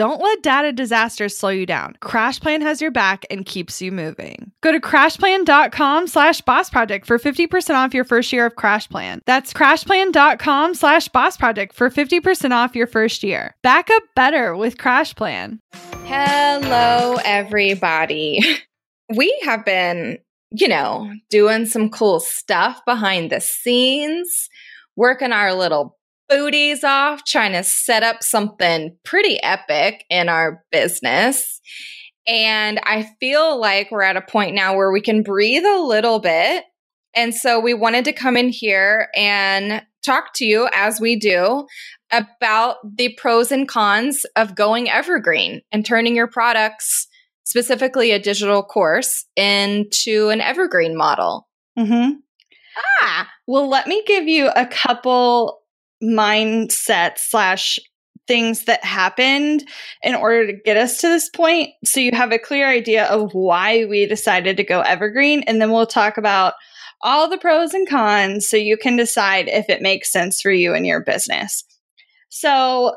Don't let data disasters slow you down. CrashPlan has your back and keeps you moving. Go to crashplan.com slash boss project for 50% off your first year of CrashPlan. That's crashplan.com slash boss project for 50% off your first year. Back up better with CrashPlan. Hello, everybody. We have been, you know, doing some cool stuff behind the scenes, working our little booties off trying to set up something pretty epic in our business. And I feel like we're at a point now where we can breathe a little bit. And so we wanted to come in here and talk to you, as we do, about the pros and cons of going evergreen and turning your products, specifically a digital course, into an evergreen model. Mm-hmm. Ah, well, let me give you a couple mindset slash things that happened in order to get us to this point. So you have a clear idea of why we decided to go evergreen and then we'll talk about all the pros and cons so you can decide if it makes sense for you and your business. So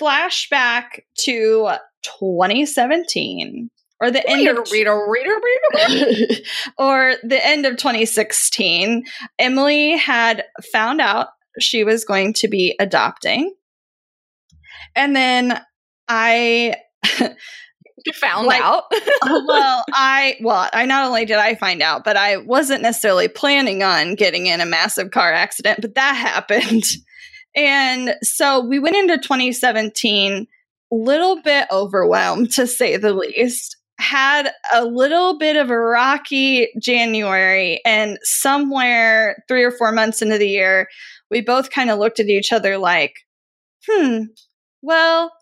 flashback to 2017 or the end of reader, reader, reader, or the end of 2016 emily had found out she was going to be adopting. And then I found like, out. well, I well, I not only did I find out, but I wasn't necessarily planning on getting in a massive car accident, but that happened. And so we went into 2017 a little bit overwhelmed to say the least. Had a little bit of a rocky January, and somewhere three or four months into the year, we both kind of looked at each other like, hmm, well,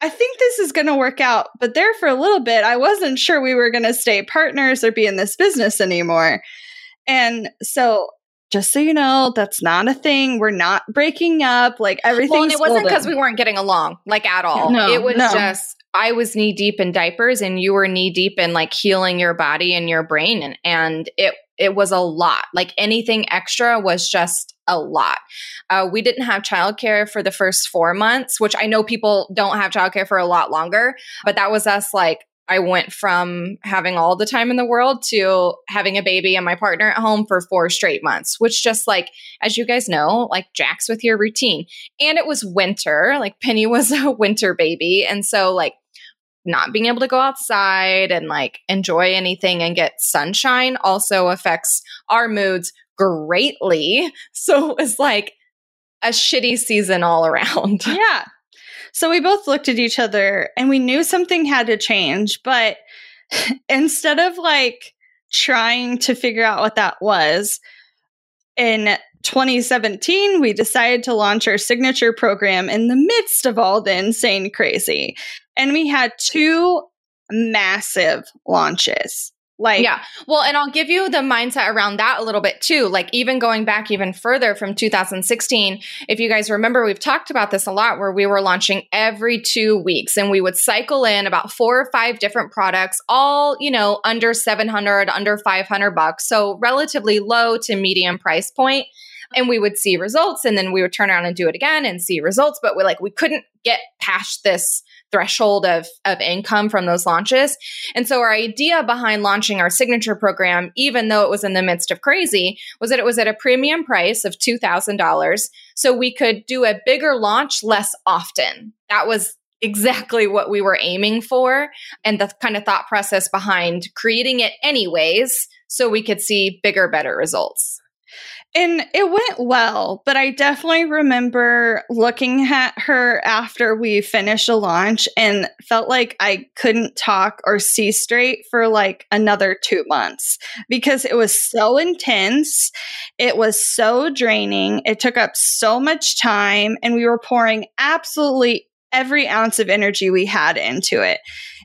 I think this is going to work out. But there for a little bit, I wasn't sure we were going to stay partners or be in this business anymore. And so, just so you know, that's not a thing. We're not breaking up. Like everything. Well, it wasn't because we weren't getting along, like at all. No, it was no. just I was knee deep in diapers, and you were knee deep in like healing your body and your brain, and and it it was a lot. Like anything extra was just a lot. Uh, we didn't have childcare for the first four months, which I know people don't have childcare for a lot longer, but that was us like, I went from having all the time in the world to having a baby and my partner at home for four straight months, which just like, as you guys know, like jacks with your routine. And it was winter, like Penny was a winter baby. And so, like, not being able to go outside and like enjoy anything and get sunshine also affects our moods greatly. So it was like a shitty season all around. Yeah. So we both looked at each other and we knew something had to change, but instead of like trying to figure out what that was, in 2017, we decided to launch our signature program in the midst of all the insane crazy. And we had two massive launches Like, yeah. Well, and I'll give you the mindset around that a little bit too. Like, even going back even further from 2016, if you guys remember, we've talked about this a lot where we were launching every two weeks and we would cycle in about four or five different products, all, you know, under 700, under 500 bucks. So, relatively low to medium price point and we would see results and then we would turn around and do it again and see results but we like we couldn't get past this threshold of of income from those launches. And so our idea behind launching our signature program even though it was in the midst of crazy was that it was at a premium price of $2000 so we could do a bigger launch less often. That was exactly what we were aiming for and the kind of thought process behind creating it anyways so we could see bigger better results and it went well, but I definitely remember looking at her after we finished a launch and felt like I couldn't talk or see straight for like another two months because it was so intense. It was so draining. It took up so much time, and we were pouring absolutely every ounce of energy we had into it.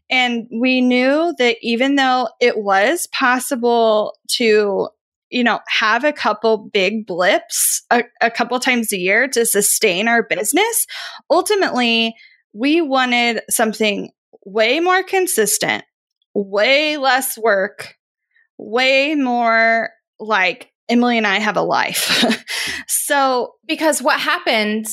And we knew that even though it was possible to you know, have a couple big blips a, a couple times a year to sustain our business. Ultimately, we wanted something way more consistent, way less work, way more like Emily and I have a life. so, because what happened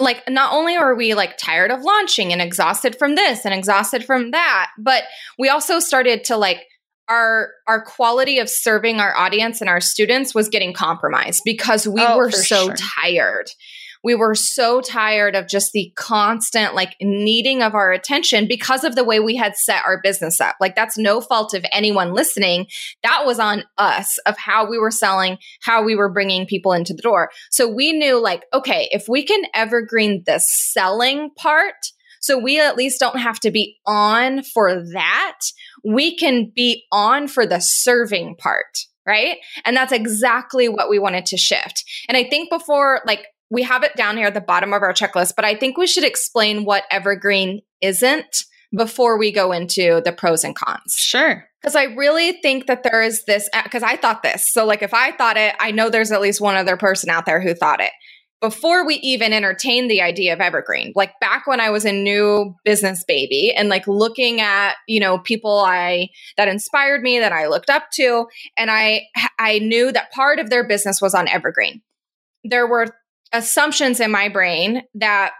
like not only are we like tired of launching and exhausted from this and exhausted from that, but we also started to like our our quality of serving our audience and our students was getting compromised because we oh, were so sure. tired. We were so tired of just the constant like needing of our attention because of the way we had set our business up. Like that's no fault of anyone listening. That was on us of how we were selling how we were bringing people into the door. So we knew like okay if we can evergreen the selling part so we at least don't have to be on for that. We can be on for the serving part, right? And that's exactly what we wanted to shift. And I think before, like, we have it down here at the bottom of our checklist, but I think we should explain what evergreen isn't before we go into the pros and cons. Sure. Because I really think that there is this, because I thought this. So, like, if I thought it, I know there's at least one other person out there who thought it before we even entertained the idea of evergreen like back when i was a new business baby and like looking at you know people i that inspired me that i looked up to and i i knew that part of their business was on evergreen. There were assumptions in my brain that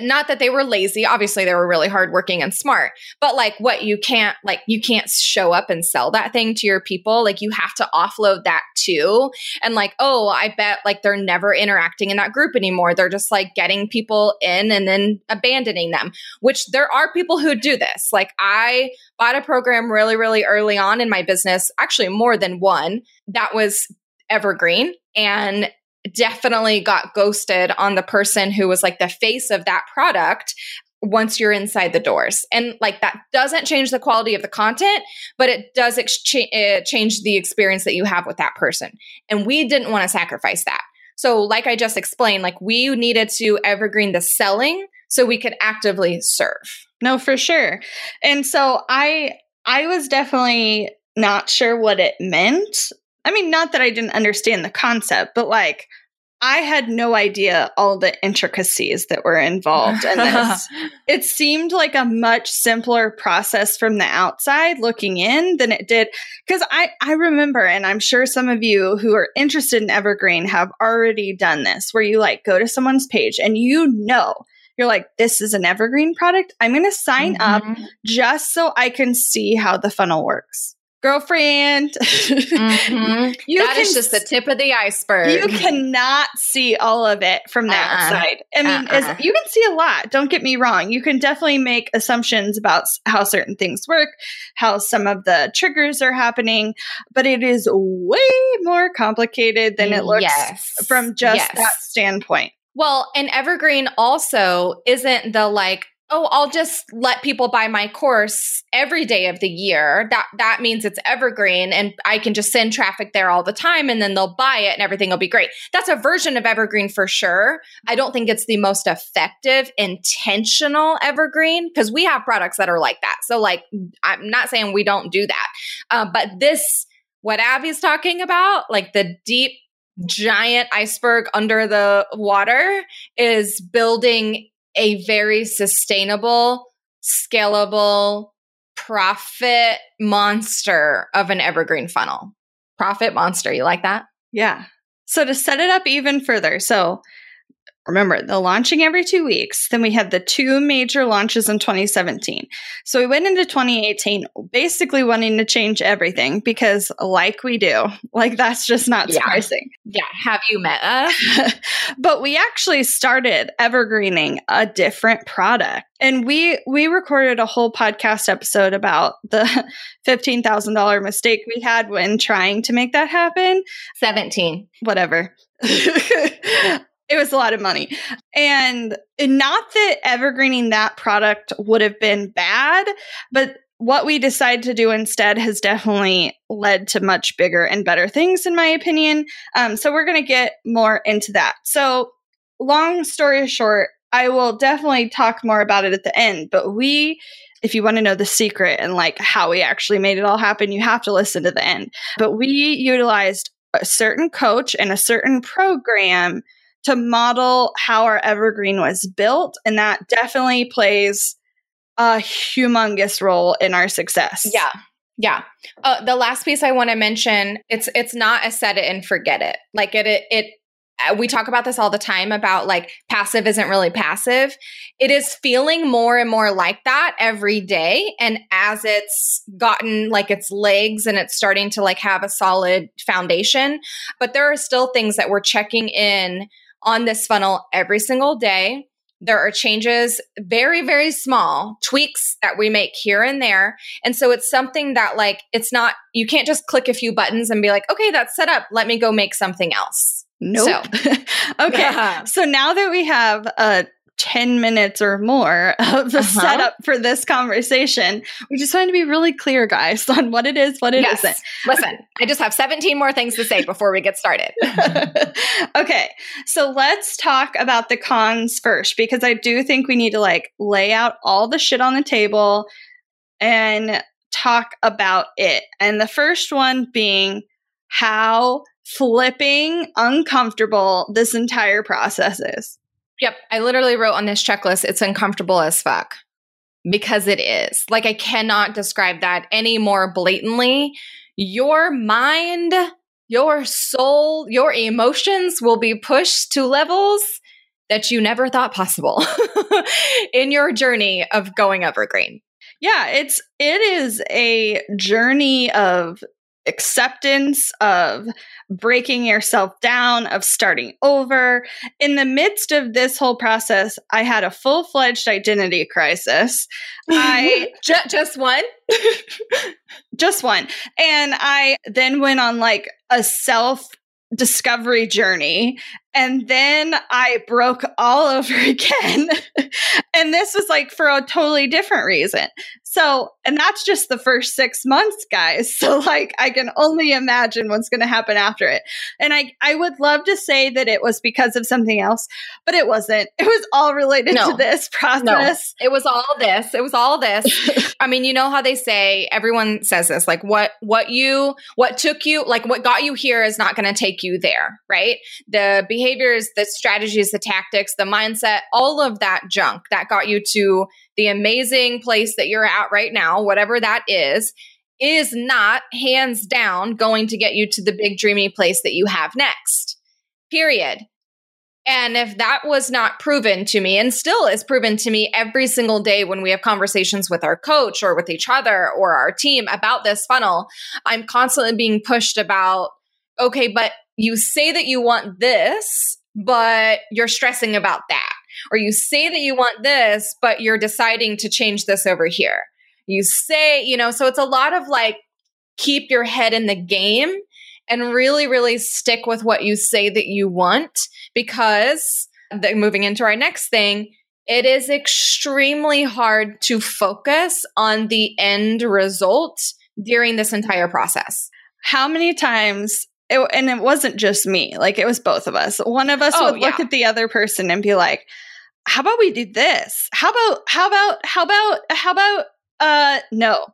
not that they were lazy obviously they were really hardworking and smart but like what you can't like you can't show up and sell that thing to your people like you have to offload that too. And like oh i bet like they're never interacting in that group anymore. They're just like getting people in and then abandoning them which there are people who do this. Like i bought a program really really early on in my business actually more than one that was evergreen and definitely got ghosted on the person who was like the face of that product once you're inside the doors. And like that doesn't change the quality of the content, but it does uh, change the experience that you have with that person. And we didn't want to sacrifice that. So, like I just explained, like we needed to evergreen the selling so we could actively serve. No, for sure. And so I I was definitely not sure what it meant I mean, not that I didn't understand the concept, but like I had no idea all the intricacies that were involved in this. it seemed like a much simpler process from the outside looking in than it did because I I remember and I'm sure some of you who are interested in evergreen have already done this where you like go to someone's page and you know you're like this is an evergreen product. I'm going to sign mm-hmm. up just so I can see how the funnel works girlfriend. Mm-hmm. you that can, is just the tip of the iceberg. You cannot see all of it from the uh-uh. outside. I mean, uh-uh. you can see a lot. Don't get me wrong. You can definitely make assumptions about how certain things work, how some of the triggers are happening, but it is way more complicated than it looks yes. from just yes. that standpoint. Well, and Evergreen also isn't the like oh, I'll just let people buy my course every day of the year. That that means it's evergreen and I can just send traffic there all the time and then they'll buy it and everything will be great. That's a version of evergreen for sure. I don't think it's the most effective intentional evergreen because we have products that are like that. So like I'm not saying we don't do that. Uh, but this what Abby's talking about, like the deep giant iceberg under the water is building a very sustainable, scalable profit monster of an evergreen funnel. Profit monster. You like that? Yeah. So to set it up even further, so remember the launching every two weeks then we had the two major launches in 2017 so we went into 2018 basically wanting to change everything because like we do like that's just not yeah. surprising. Yeah. Have you met us but we actually started evergreening a different product. And we we recorded a whole podcast episode about the $15000 mistake we had when trying to make that happen. 17 whatever it was a lot of money. And not that evergreening that product would have been bad, but what we decided to do instead has definitely led to much bigger and better things, in my opinion. Um, so we're going to get more into that. So, long story short, I will definitely talk more about it at the end, but we if you want to know the secret and like how we actually made it all happen, you have to listen to the end. But we utilized a certain coach and a certain program to model how our evergreen was built. And that definitely plays a humongous role in our success. Yeah. Yeah. Uh, the last piece I want to mention, it's it's not a set it and forget it. Like it it, it uh, we talk about this all the time about like passive isn't really passive. It is feeling more and more like that every day. And as it's gotten like its legs and it's starting to like have a solid foundation, but there are still things that we're checking in on this funnel every single day. There are changes, very, very small tweaks that we make here and there. And so it's something that, like, it's not, you can't just click a few buttons and be like, okay, that's set up. Let me go make something else. Nope. So. okay. Yeah. So now that we have a 10 minutes or more of the uh-huh. setup for this conversation. We just wanted to be really clear, guys, on what it is, what it yes. not Listen, I just have 17 more things to say before we get started. okay. So let's talk about the cons first, because I do think we need to like lay out all the shit on the table and talk about it. And the first one being how flipping uncomfortable this entire process is. Yep. I literally wrote on this checklist, it's uncomfortable as fuck because it is. Like, I cannot describe that any more blatantly. Your mind, your soul, your emotions will be pushed to levels that you never thought possible in your journey of going evergreen. Yeah, it's it is a journey of acceptance, of breaking yourself down, of starting over. In the midst of this whole process, I had a full fledged identity crisis. I just, just one. just one. And I then went on like a self discovery journey. And then I broke all over again. and this was like for a totally different reason. So, and that's just the first six months, guys. So, like, I can only imagine what's going to happen after it. And I, I would love to say that it was because of something else, but it wasn't. It was all related no. to this process. No. It was all this. It was all this. I mean, you know how they say everyone says this, like what what you what took you, like what got you here is not going to take you there, right? The behaviors, the strategies, the tactics, the mindset, all of that junk that got you to the amazing place that you're at right now, whatever that is, is not hands down going to get you to the big dreamy place that you have next. Period. And if that was not proven to me and still is proven to me every single day when we have conversations with our coach or with each other or our team about this funnel, I'm constantly being pushed about, okay, but you say that you want this, but you're stressing about that or you say that you want this, but you're deciding to change this over here. You say, you know, so it's a lot of like keep your head in the game and really, really stick with what you say that you want because the, moving into our next thing, it is extremely hard to focus on the end result during this entire process. How many times it, and it wasn't just me, like it was both of us. One of us oh, would look at the other person and be like, how about we do this? How about, how about, how about, how about, uh, no.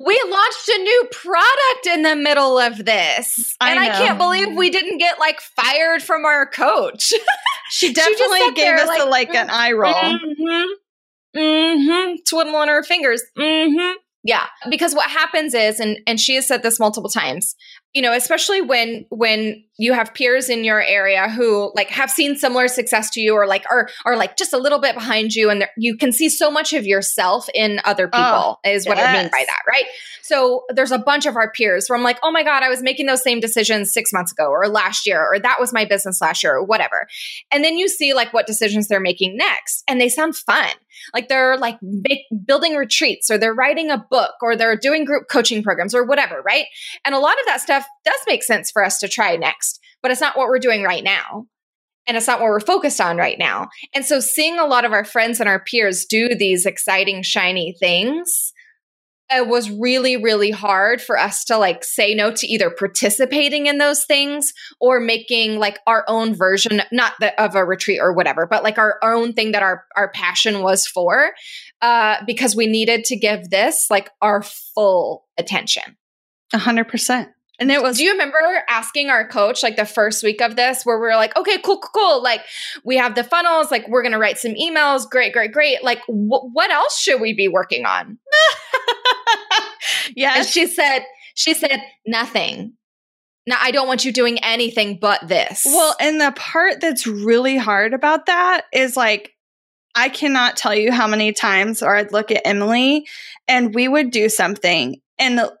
we launched a new product in the middle of this. I and know. I can't believe we didn't get like fired from our coach. she definitely she gave us like, a, like an eye roll. Mm-hmm, mm-hmm, twiddling her fingers. Mm-hmm. Yeah, because what happens is, and and she has said this multiple times, you know, especially when when you have peers in your area who like have seen similar success to you, or like are are like just a little bit behind you, and you can see so much of yourself in other oh, people. Oh, is what yes. I mean by that, right? So there's a bunch of our peers where I'm like, oh my god, I was making those same decisions six months ago, or last year, or that was my business last year, or whatever. And then you see like what decisions they're making next, and they sound fun like they're like make, building retreats or they're writing a book or they're doing group coaching programs or whatever, right? And a lot of that stuff does make sense for us to try next, but it's not what we're doing right now. And it's not what we're focused on right now. And so seeing a lot of our friends and our peers do these exciting, shiny things it was really really hard for us to like say no to either participating in those things or making like our own version not the, of a retreat or whatever but like our own thing that our our passion was for uh because we needed to give this like our full attention. A hundred percent and it was. Do you remember asking our coach like the first week of this where we are like, okay, cool, cool, cool. Like we have the funnels, like we're going to write some emails. Great, great, great. Like wh- what else should we be working on? yeah. And she said, she said, nothing. Now, I don't want you doing anything but this. Well, and the part that's really hard about that is like, I cannot tell you how many times, or I'd look at Emily and we would do something and the,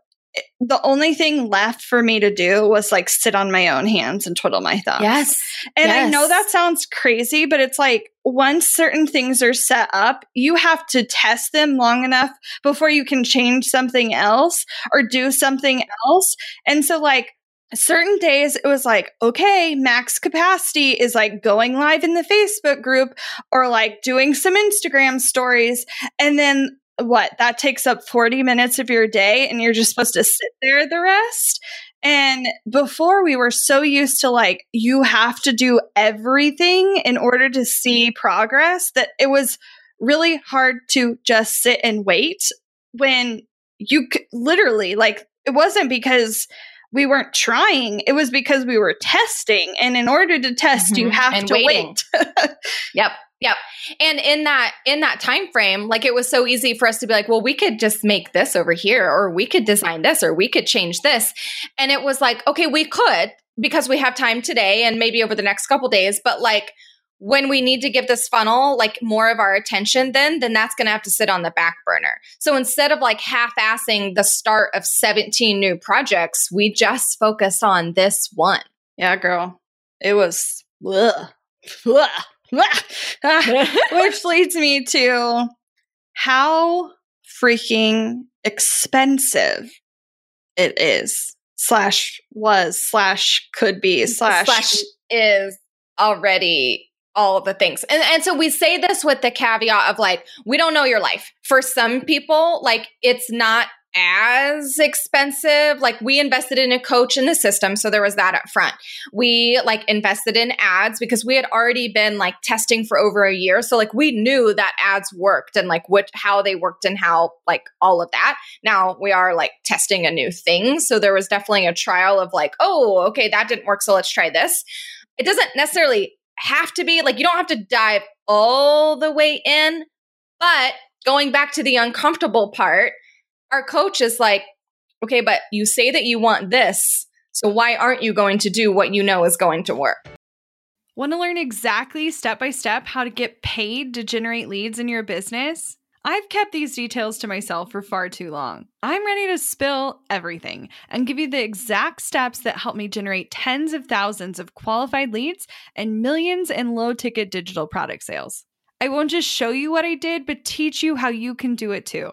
the only thing left for me to do was like sit on my own hands and twiddle my thumbs. Yes. And yes. I know that sounds crazy, but it's like once certain things are set up, you have to test them long enough before you can change something else or do something else. And so, like, certain days it was like okay max capacity is like going live in the facebook group or like doing some instagram stories and then what that takes up 40 minutes of your day and you're just supposed to sit there the rest and before we were so used to like you have to do everything in order to see progress that it was really hard to just sit and wait when you could literally like it wasn't because we weren't trying it was because we were testing and in order to test mm-hmm. you have and to waiting. wait yep Yep. And in that in that time frame, like it was so easy for us to be like, well, we could just make this over here or we could design this or we could change this. And it was like, okay, we could because we have time today and maybe over the next couple days, but like when we need to give this funnel like more of our attention then then that's going to have to sit on the back burner so instead of like half-assing the start of 17 new projects we just focus on this one yeah girl it was ugh. Ugh. Which leads me to how freaking expensive it is, slash was, slash could be, slash, slash is already all the things. And and so we say this with the caveat of like we don't know your life. For some people like it's not as expensive. Like we invested in a coach in the system, so there was that up front. We like invested in ads because we had already been like testing for over a year. So like we knew that ads worked and like what how they worked and how like all of that. Now we are like testing a new thing. So there was definitely a trial of like, oh, okay, that didn't work, so let's try this. It doesn't necessarily have to be like you don't have to dive all the way in, but going back to the uncomfortable part, our coach is like, okay, but you say that you want this. So why aren't you going to do what you know is going to work? Want to learn exactly step by step how to get paid to generate leads in your business? I've kept these details to myself for far too long. I'm ready to spill everything and give you the exact steps that help me generate tens of thousands of qualified leads and millions in low ticket digital product sales. I won't just show you what I did, but teach you how you can do it too.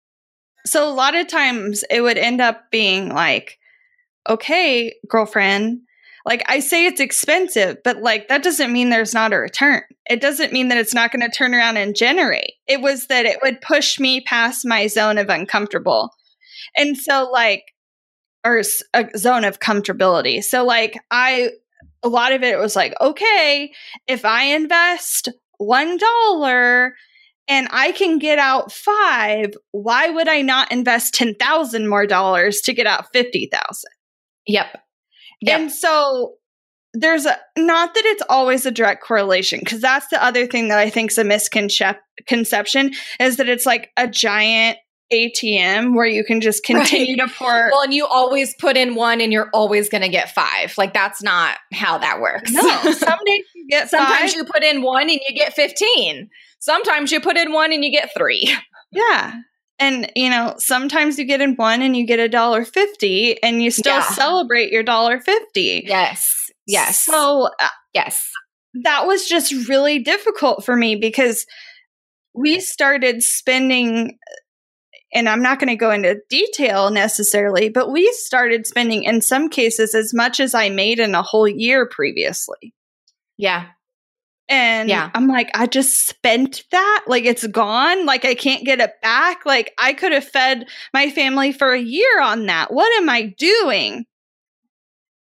So a lot of times it would end up being like, okay, girlfriend, like I say it's expensive, but like that doesn't mean there's not a return. It doesn't mean that it's not going to turn around and generate. It was that it would push me past my zone of uncomfortable. And so like or a zone of comfortability. So like I a lot of it was like, okay, if I invest $1 and I can get out five, why would I not invest 10,000 more dollars to get out 50,000? Yep. yep. And so there's a, not that it's always a direct correlation because that's the other thing that I think is a misconception is that it's like a giant ATM where you can just continue right. to pour. Well, and you always put in one and you're always going to get five. Like that's not how that works. No, some days you get Sometimes five. you put in one and you get 15. Sometimes you put in one and you get three. Yeah. And you know, sometimes you get in one and you get a dollar fifty, and you still yeah. celebrate your dollar fifty. Yes, yes. So uh, yes, that was just really difficult for me because we started spending and I'm not going to go into detail necessarily, but we started spending in some cases as much as I made in a whole year previously. Yeah. And yeah. I'm like, I just spent that. Like, it's gone. Like, I can't get it back. Like, I could have fed my family for a year on that. What am I doing?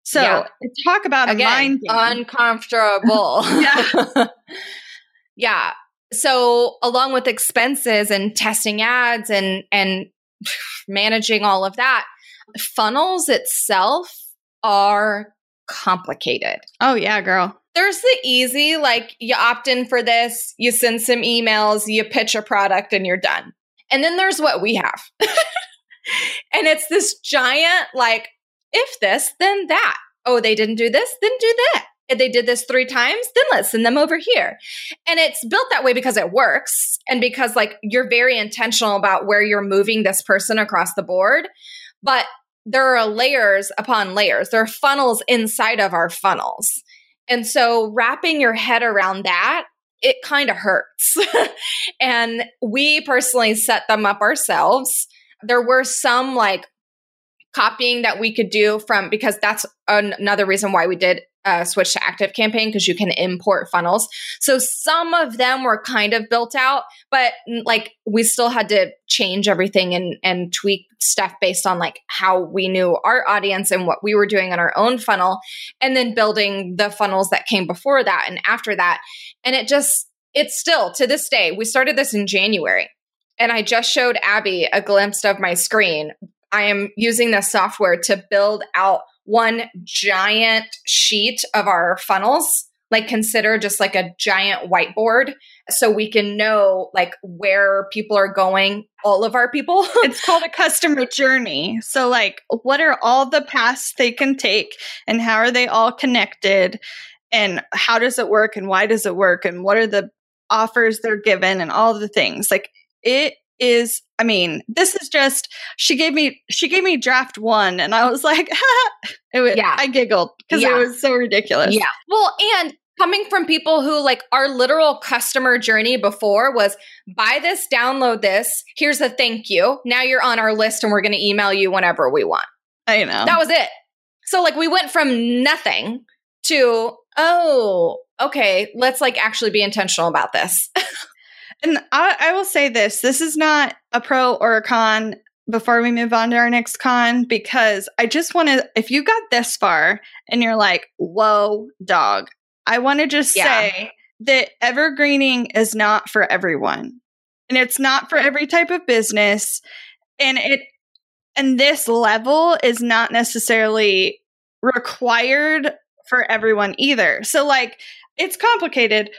So, yeah. talk about Again, uncomfortable. yeah. yeah. So, along with expenses and testing ads and and managing all of that, funnels itself are complicated. Oh yeah, girl there's the easy, like you opt in for this, you send some emails, you pitch a product, and you're done. And then there's what we have. and it's this giant, like, if this, then that. Oh, they didn't do this, then do that. if they did this three times, then let's send them over here. And it's built that way because it works and because like you're very intentional about where you're moving this person across the board. But there are layers upon layers. There are funnels inside of our funnels. And so wrapping your head around that, it kind of hurts. and we personally set them up ourselves. There were some like copying that we could do from because that's another reason why we did uh, switch to ActiveCampaign because you can import funnels. So some of them were kind of built out, but like we still had to change everything and and tweak stuff based on like how we knew our audience and what we were doing in our own funnel, and then building the funnels that came before that and after that. And it just it's still to this day. We started this in January. And I just showed Abby a glimpse of my screen. I am using this software to build out one giant sheet of our funnels like consider just like a giant whiteboard so we can know like where people are going all of our people. It's called a customer journey. So like what are all the paths they can take and how are they all connected? And how does it work and why does it work? And what are the offers they're given and all the things. Like it is I mean, this is just she gave me she gave me draft one and I was like, it was, yeah. I giggled because yeah. it was so ridiculous. Yeah. Well, and coming from people who like our literal customer journey before was buy this, download this, here's a thank you. Now you're on our list and we're gonna email you whenever we want. I know. That was it. So like we went from nothing to, oh, okay, let's like actually be intentional about this. And I, I will say this this is not a pro or a con before we move on to our next con because I just want to, if you got this far and you're like, whoa, dog, I want to just yeah. say that evergreening is not for everyone. And it's not for every type of business. And it, and this level is not necessarily required for everyone either. So, like, it's complicated,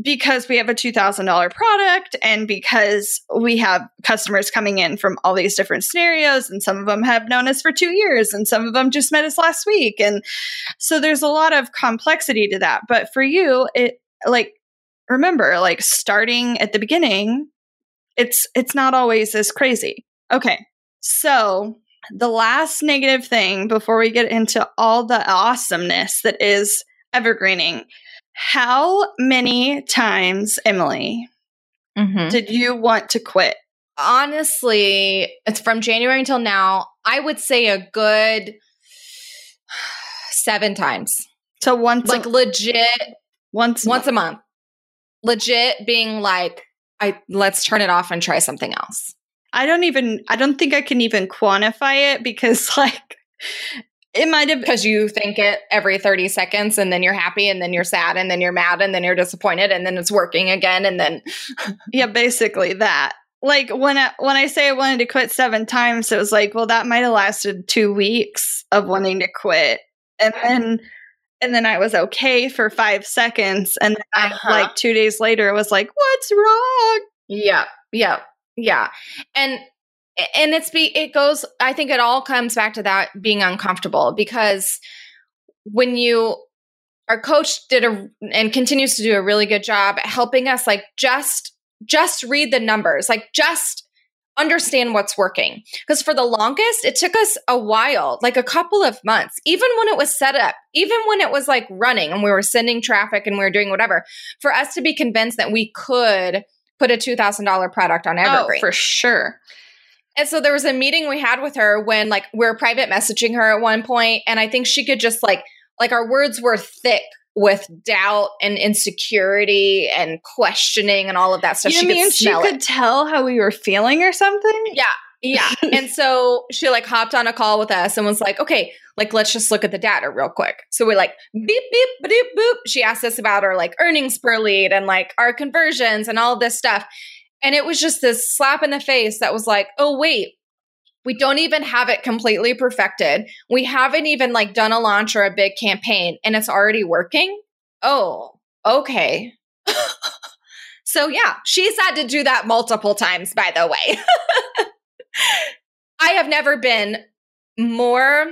because we have a $2,000 product and because we have customers coming in from all these different scenarios, and some of them have known us for two years, and some of them just met us last week. And so there's a lot of complexity to that. But for you, it like, remember, like starting at the beginning, it's it's not always as crazy. Okay. So the last negative thing before we get into all the awesomeness that is evergreening how many times, Emily, mm-hmm. did you want to quit? Honestly, it's from January until now. I would say a good seven times. So once, like a, legit, once, once a month. Legit being like, I let's turn it off and try something else. I don't even. I don't think I can even quantify it because like it might have because you think it every 30 seconds and then you're happy and then you're sad and then you're mad and then you're disappointed and then it's working again and then yeah, basically that. Like when I when I say I wanted to quit seven times, it was like, well, that might have lasted two weeks of wanting to quit. And then and then I was okay for five seconds. And then uh-huh. like two days later, it was like, what's wrong? Yeah. Yeah. Yeah. And and it's be it goes i think it all comes back to that being uncomfortable because when you our coach did a and continues to do a really good job helping us like just just read the numbers like just understand what's working. Because for the longest it took us a while like a couple of months. Even when it was set up even when it was like running and we were sending traffic and we were doing whatever for us to be convinced that we could put a $2000 product on oh, evergreen. oh, for sure and so there was a meeting we had with her when like we are private messaging her at one point, and I think she could just like like our words were thick with doubt and insecurity and questioning and all of that stuff. You she mean could she could it. tell how we were feeling or something? Yeah. Yeah. and so she like hopped on a call with us and was like, okay, like let's just look at the data real quick. So we're like, beep, beep, beep, boop. She asked us about our like earnings per lead and like our conversions and all this stuff. And it was just this slap in the face that was like, oh, wait, we don't even have it completely perfected. We haven't even like done a launch or a big campaign and it's already working. Oh, okay. so yeah, she's had to do that multiple times, by the way. I have never been more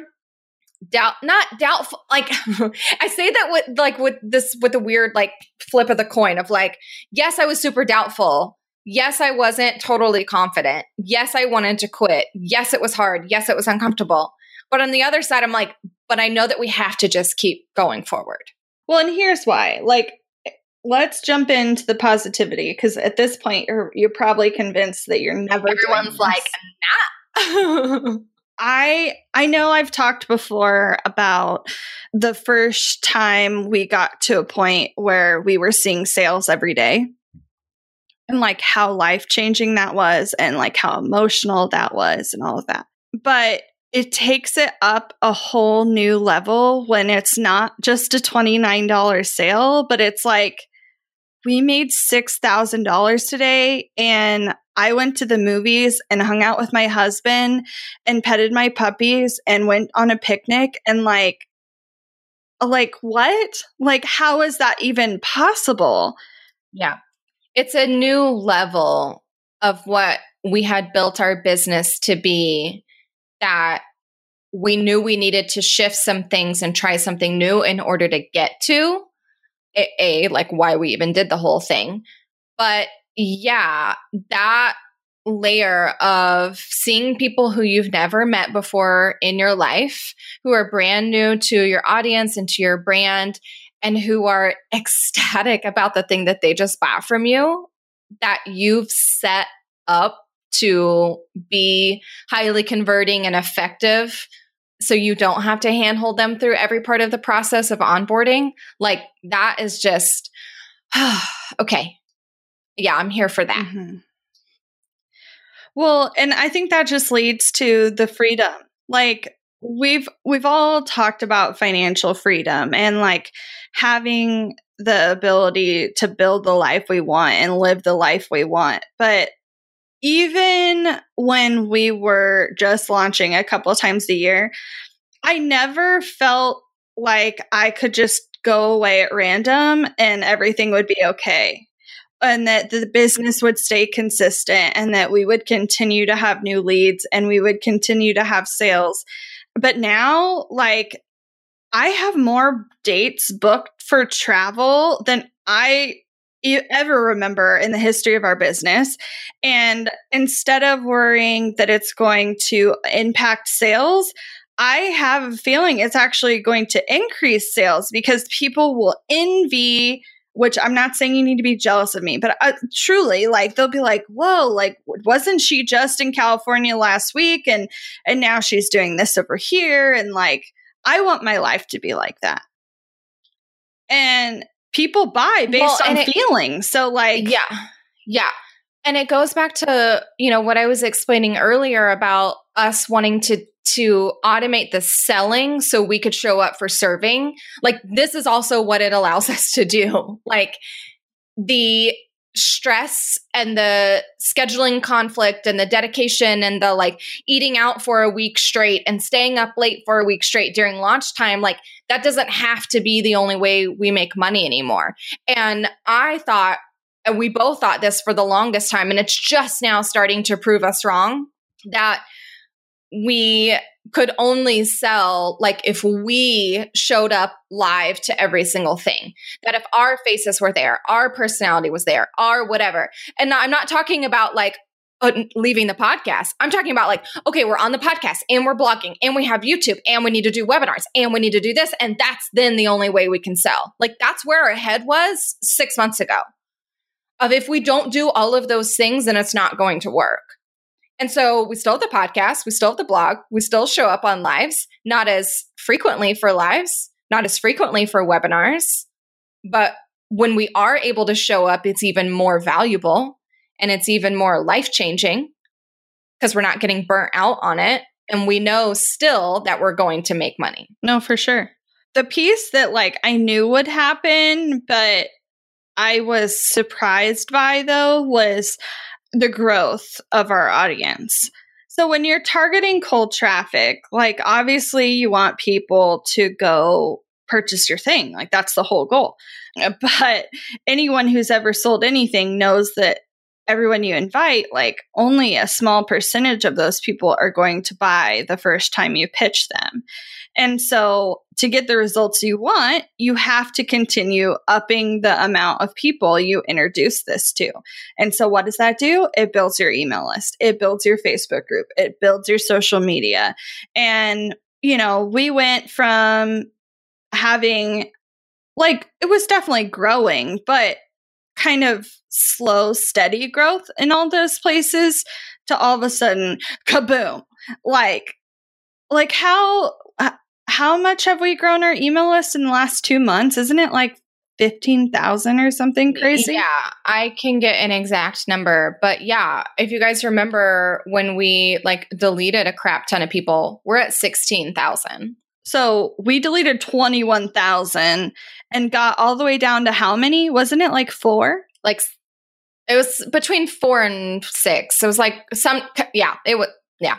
doubt not doubtful like i say that with like with this with a weird like flip of the coin of like yes i was super doubtful yes i wasn't totally confident. Yes i wanted to quit. Yes it was hard. Yes it was uncomfortable. But on the other side i'm like but i know that we have to just keep going forward. Well and here's why. Like let's jump into the positivity because at this point you're you're probably convinced that you're never everyone's like nah I I know I've talked before about the first time we got to a point where we were seeing sales every day and like how life-changing that was and like how emotional that was and all of that. But it takes it up a whole new level when it's not just a $29 sale, but it's like we made $6,000 today and I went to the movies and hung out with my husband and petted my puppies and went on a picnic and like like what? Like how is that even possible? Yeah. It's a new level of what we had built our business to be that we knew we needed to shift some things and try something new in order to get to a, a like why we even did the whole thing. But yeah, that layer of seeing people who you've never met before in your life, who are brand new to your audience and to your brand, and who are ecstatic about the thing that they just bought from you that you've set up to be highly converting and effective so you don't have to handhold them through every part of the process of onboarding like that is just okay yeah, I'm here for that. Mm-hmm. Well, and I think that just leads to the freedom. Like we've we've all talked about financial freedom and like having the ability to build the life we want and live the life we want. But even when we were just launching a couple times a year, I never felt like I could just go away at random and everything would be okay and that the business would stay consistent and that we would continue to have new leads and we would continue to have sales. But now, like, I have more dates booked for travel than I ever remember in the history of our business. And instead of worrying that it's going to impact sales, I have a feeling it's actually going to increase sales because people will envy which I'm not saying you need to be jealous of me, but uh, truly, like they'll be like, "Whoa, like wasn't she just in California last week and and now she's doing this over here?" And like, I want my life to be like that. And people buy based well, on it, feeling. So like, yeah, yeah, and it goes back to you know what I was explaining earlier about us wanting to to automate the selling so we could show up for serving. Like this is also what it allows us to do. Like the stress and the scheduling conflict and the dedication and the like eating out for a week straight and staying up late for a week straight during launch time like that doesn't have to be the only way we make money anymore and i thought and we both thought this for the longest time and it's just now starting to prove us wrong that we could only sell like if we showed up live to every single thing. That if our faces were there, our personality was there, our whatever. And I'm not talking about like uh, leaving the podcast. I'm talking about like, okay, we're on the podcast and we're blogging and we have YouTube and we need to do webinars and we need to do this. And that's then the only way we can sell. Like that's where our head was six months ago. Of if we don't do all of those things, then it's not going to work. And so we still have the podcast, we still have the blog, we still show up on lives, not as frequently for lives, not as frequently for webinars. But when we are able to show up, it's even more valuable and it's even more life changing because we're not getting burnt out on it. And we know still that we're going to make money. No, for sure. The piece that like I knew would happen, but I was surprised by though was the growth of our audience. So when you're targeting cold traffic, like obviously you want people to go purchase your thing. Like that's the whole goal. Uh, but anyone who's ever sold anything knows that everyone you invite, like only a small percentage of those people are going to buy the first time you pitch them. And so to get the results you want, you have to continue upping the amount of people you introduce this to. And so what does that do? It builds your email list. It builds your Facebook group. It builds your social media. And, you know, we went from having like it was definitely growing, but kind of slow, steady growth in all those places to all of a sudden kaboom. Like like how how much have we grown our email list in the last 2 months? Isn't it like 15,000 or something crazy? Yeah, I can get an exact number, but yeah, if you guys remember when we like deleted a crap ton of people, we're at 16,000. So we deleted 21,000 and got all the way down to how many? Wasn't it like four? Like it was between four and six. It was like some, yeah, it was, yeah,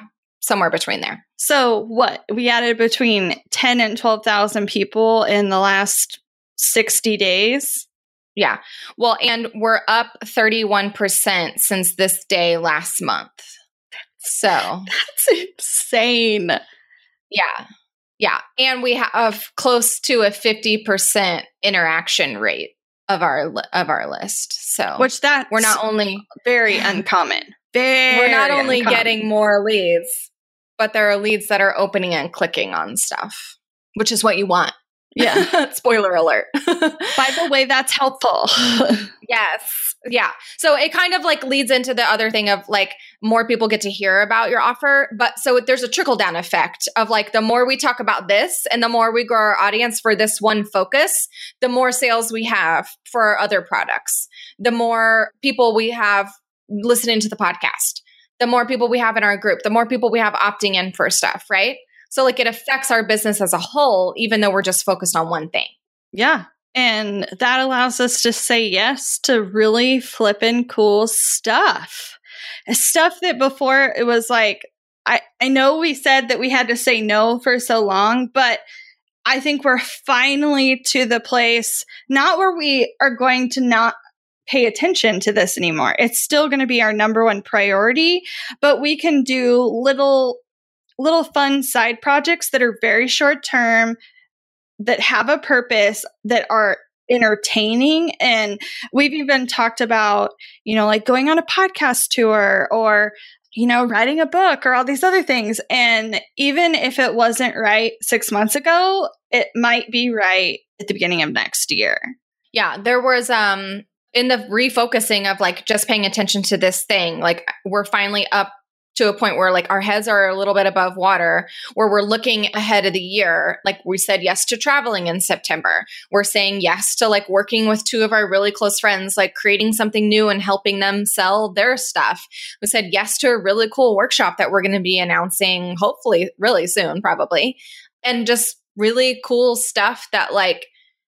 somewhere between there. So what? We added between 10 and 12,000 people in the last 60 days. Yeah. Well, and we're up 31% since this day last month. So that's insane. Yeah. Yeah. And we have close to a 50% interaction rate of our of our list. So Which that we're not only very uncommon. Very We're not only uncommon. getting more leads, but there are leads that are opening and clicking on stuff, which is what you want. Yeah. Spoiler alert. By the way, that's helpful. yes. Yeah. So it kind of like leads into the other thing of like more people get to hear about your offer. But so there's a trickle down effect of like the more we talk about this and the more we grow our audience for this one focus, the more sales we have for our other products, the more people we have listening to the podcast, the more people we have in our group, the more people we have opting in for stuff, right? So, like, it affects our business as a whole, even though we're just focused on one thing. Yeah. And that allows us to say yes to really flippin' cool stuff. Stuff that before it was like, I, I know we said that we had to say no for so long, but I think we're finally to the place, not where we are going to not pay attention to this anymore. It's still going to be our number one priority, but we can do little little fun side projects that are very short term, that have a purpose, that are entertaining. And we've even talked about, you know, like going on a podcast tour or, you know, writing a book or all these other things. And even if it wasn't right six months ago, it might be right at the beginning of next year. Yeah. There was, um, in the refocusing of like just paying attention to this thing, like we're finally up to a point where like our heads are a little bit above water where we're looking ahead of the year like we said yes to traveling in september. We're saying yes to like working with two of our really close friends like creating something new and helping them sell their stuff. We said yes to a really cool workshop that we're going to be announcing hopefully really soon probably and just really cool stuff that like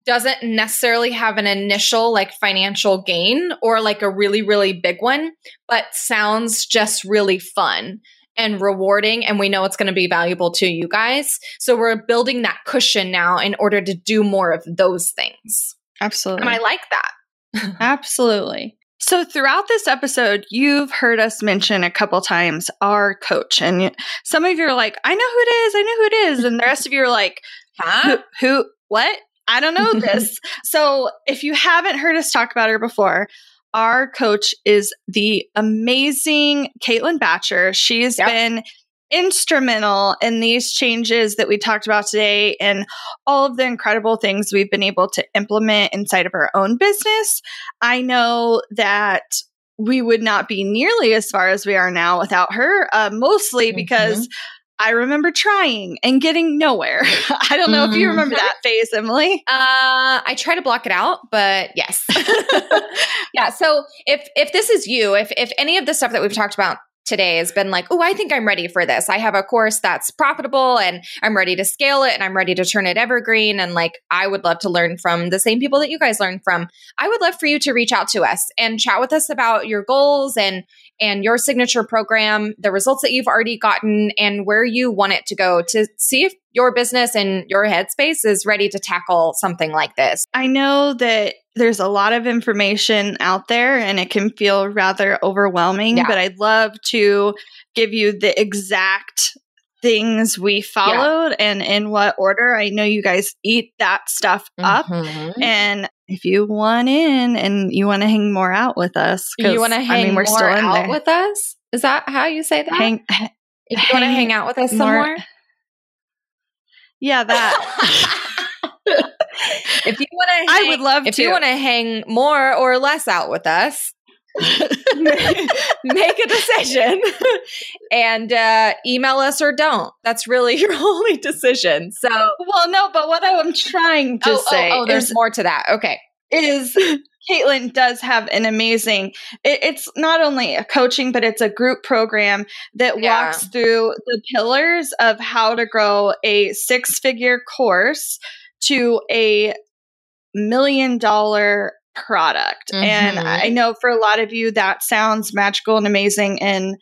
doesn't necessarily have an initial like financial gain or like a really, really big one, but sounds just really fun and rewarding. And we know it's going to be valuable to you guys. So we're building that cushion now in order to do more of those things. Absolutely. And I like that. Absolutely. So, throughout this episode, you've heard us mention a couple times our coach. And some of you are like, I know who it is. I know who it is. And the rest of you are like, huh? Who, who what? I don't know this. so if you haven't heard us talk about her before, our coach is the amazing Caitlin Bacher. She's yep. been instrumental in these changes that we talked about today and all of the incredible things we've been able to implement inside of our own business. I know that we would not be nearly as far as we are now without her, uh, mostly because mm-hmm. I remember trying and getting nowhere. I don't know mm-hmm. if you remember that phase, Emylee. Uh, I try to block it out, but yes. yeah. So if if this is you, if if any of the stuff that we've talked about today has been like, oh, I think I'm ready for this. I have a course that's profitable and I'm ready to scale it and I'm ready to turn it evergreen. And like, I would love to learn from the same people that you guys learn from. I would love for you to reach out to us and chat with us about your goals and and your signature program, the results that you've already gotten, and where you want it to go to see if your business and your headspace is ready to tackle something like this. I know that there's a lot of information out there and it can feel rather overwhelming, yeah. but I'd love to give you the exact things we followed yeah. and in what order. I know you guys eat that stuff up. Mm-hmm. And if you want in and you want to hang more out with us, you want to hang I mean, we're more still out there. with us. Is that how you say that? Hang, if you want to hang out with us more, some more. Yeah, that. if you want to, I would love if to. you want to hang more or less out with us, make a decision and uh, email us or don't. That's really your only decision. So, well, no, but what I'm trying to oh, oh say, oh, oh, there's more to that. Okay, is Caitlin does have an amazing. It, it's not only a coaching, but it's a group program that yeah. walks through the pillars of how to grow a six figure course to a million dollar product. Mm-hmm. And I know for a lot of you that sounds magical and amazing and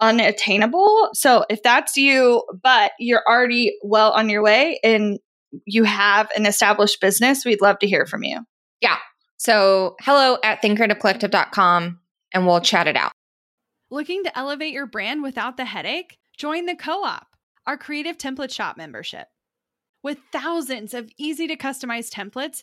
unattainable. So if that's you, but you're already well on your way and you have an established business, we'd love to hear from you. Yeah. So hello at thinkcreativecollective.com and we'll chat it out. Looking to elevate your brand without the headache? Join the co op, our creative template shop membership. With thousands of easy to customize templates,